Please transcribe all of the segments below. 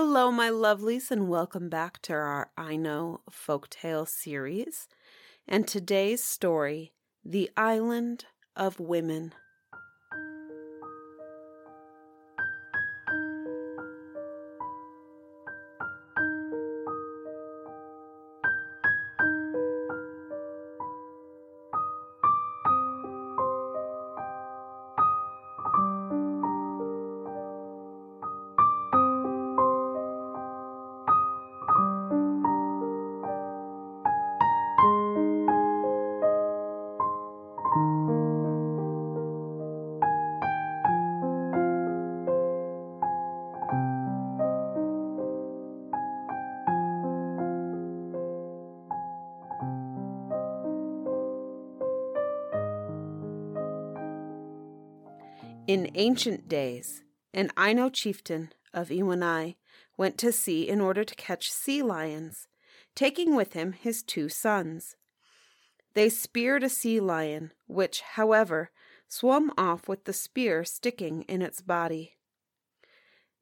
Hello, my lovelies, and welcome back to our Aino Folktale series. And today's story The Island of Women. In ancient days, an Aino chieftain of Iwanai went to sea in order to catch sea lions, taking with him his two sons. They speared a sea lion, which, however, swam off with the spear sticking in its body.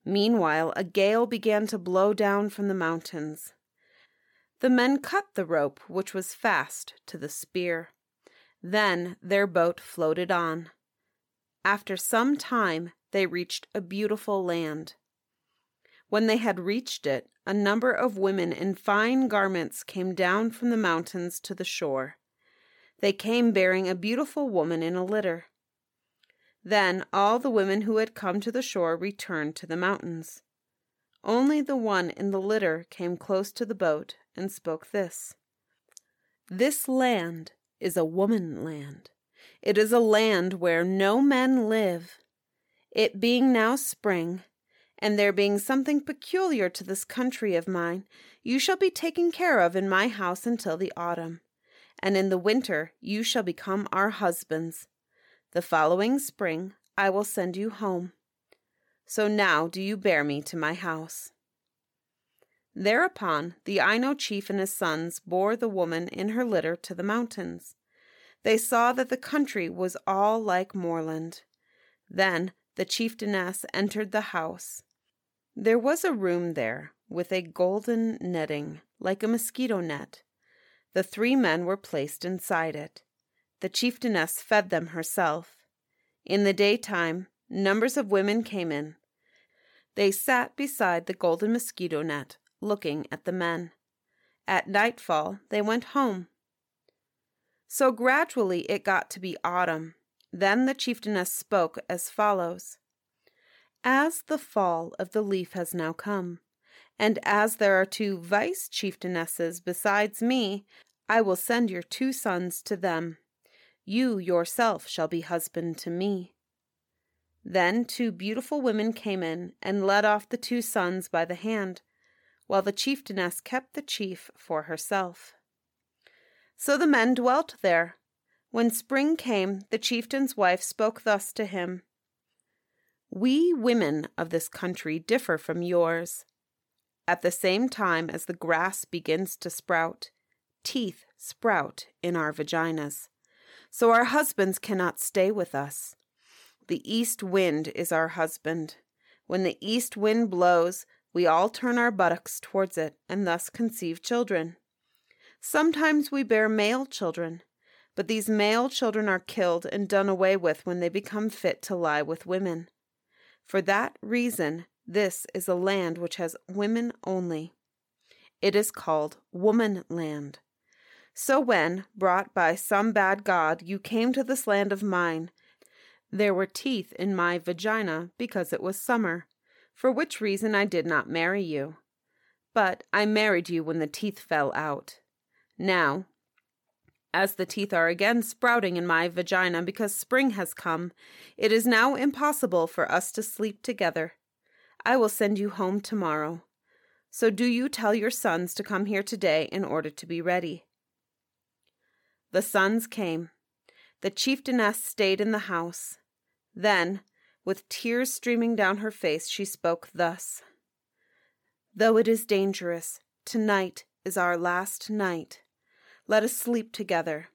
Meanwhile, a gale began to blow down from the mountains. The men cut the rope which was fast to the spear. Then their boat floated on. After some time, they reached a beautiful land. When they had reached it, a number of women in fine garments came down from the mountains to the shore. They came bearing a beautiful woman in a litter. Then all the women who had come to the shore returned to the mountains. Only the one in the litter came close to the boat and spoke this This land is a woman land. It is a land where no men live. It being now spring, and there being something peculiar to this country of mine, you shall be taken care of in my house until the autumn, and in the winter you shall become our husbands. The following spring I will send you home. So now do you bear me to my house. Thereupon the Aino chief and his sons bore the woman in her litter to the mountains they saw that the country was all like moorland. Then the chieftainess entered the house. There was a room there with a golden netting, like a mosquito net. The three men were placed inside it. The chieftainess fed them herself. In the daytime, numbers of women came in. They sat beside the golden mosquito net, looking at the men. At nightfall, they went home. So gradually it got to be autumn. Then the chieftainess spoke as follows As the fall of the leaf has now come, and as there are two vice chieftainesses besides me, I will send your two sons to them. You yourself shall be husband to me. Then two beautiful women came in and led off the two sons by the hand, while the chieftainess kept the chief for herself. So the men dwelt there. When spring came, the chieftain's wife spoke thus to him We women of this country differ from yours. At the same time as the grass begins to sprout, teeth sprout in our vaginas. So our husbands cannot stay with us. The east wind is our husband. When the east wind blows, we all turn our buttocks towards it and thus conceive children. Sometimes we bear male children, but these male children are killed and done away with when they become fit to lie with women. For that reason, this is a land which has women only. It is called Woman Land. So when, brought by some bad god, you came to this land of mine, there were teeth in my vagina because it was summer, for which reason I did not marry you. But I married you when the teeth fell out. Now, as the teeth are again sprouting in my vagina because spring has come, it is now impossible for us to sleep together. I will send you home tomorrow. So do you tell your sons to come here today in order to be ready. The sons came. The chieftainess stayed in the house. Then, with tears streaming down her face, she spoke thus Though it is dangerous, tonight is our last night. Let us sleep together.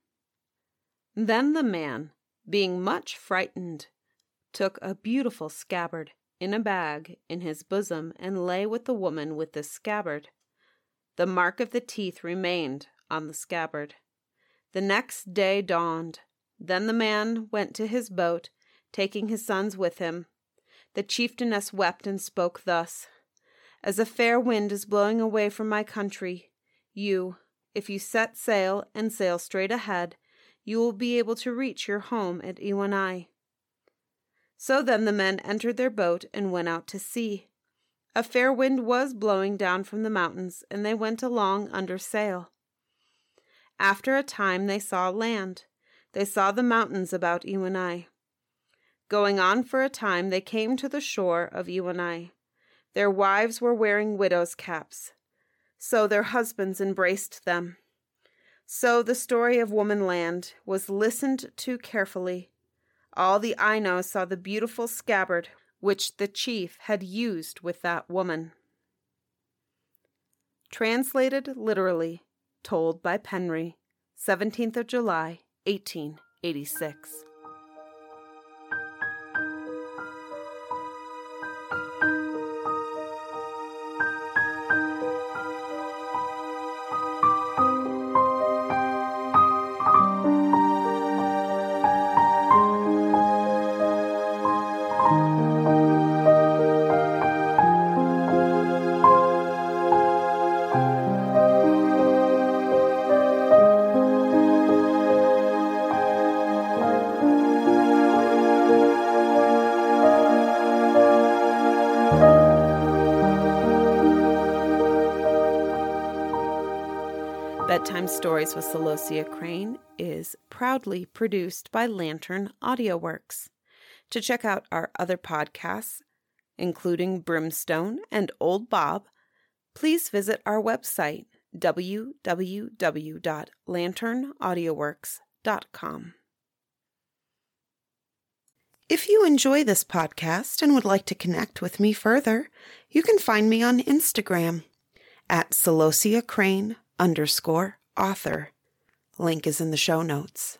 Then the man, being much frightened, took a beautiful scabbard in a bag in his bosom and lay with the woman with the scabbard. The mark of the teeth remained on the scabbard. The next day dawned. Then the man went to his boat, taking his sons with him. The chieftainess wept and spoke thus As a fair wind is blowing away from my country, you, if you set sail and sail straight ahead, you will be able to reach your home at Iwanai. So then the men entered their boat and went out to sea. A fair wind was blowing down from the mountains, and they went along under sail. After a time they saw land. They saw the mountains about Iwanai. Going on for a time, they came to the shore of Iwanai. Their wives were wearing widows' caps. So their husbands embraced them. So the story of Woman Land was listened to carefully. All the Aino saw the beautiful scabbard which the chief had used with that woman. Translated literally, told by Penri, 17th of July, 1886. Bedtime Stories with Celosia Crane is proudly produced by Lantern AudioWorks. To check out our other podcasts, including Brimstone and Old Bob, please visit our website www.lanternaudioworks.com. If you enjoy this podcast and would like to connect with me further, you can find me on Instagram at Celosia Crane underscore author. Link is in the show notes.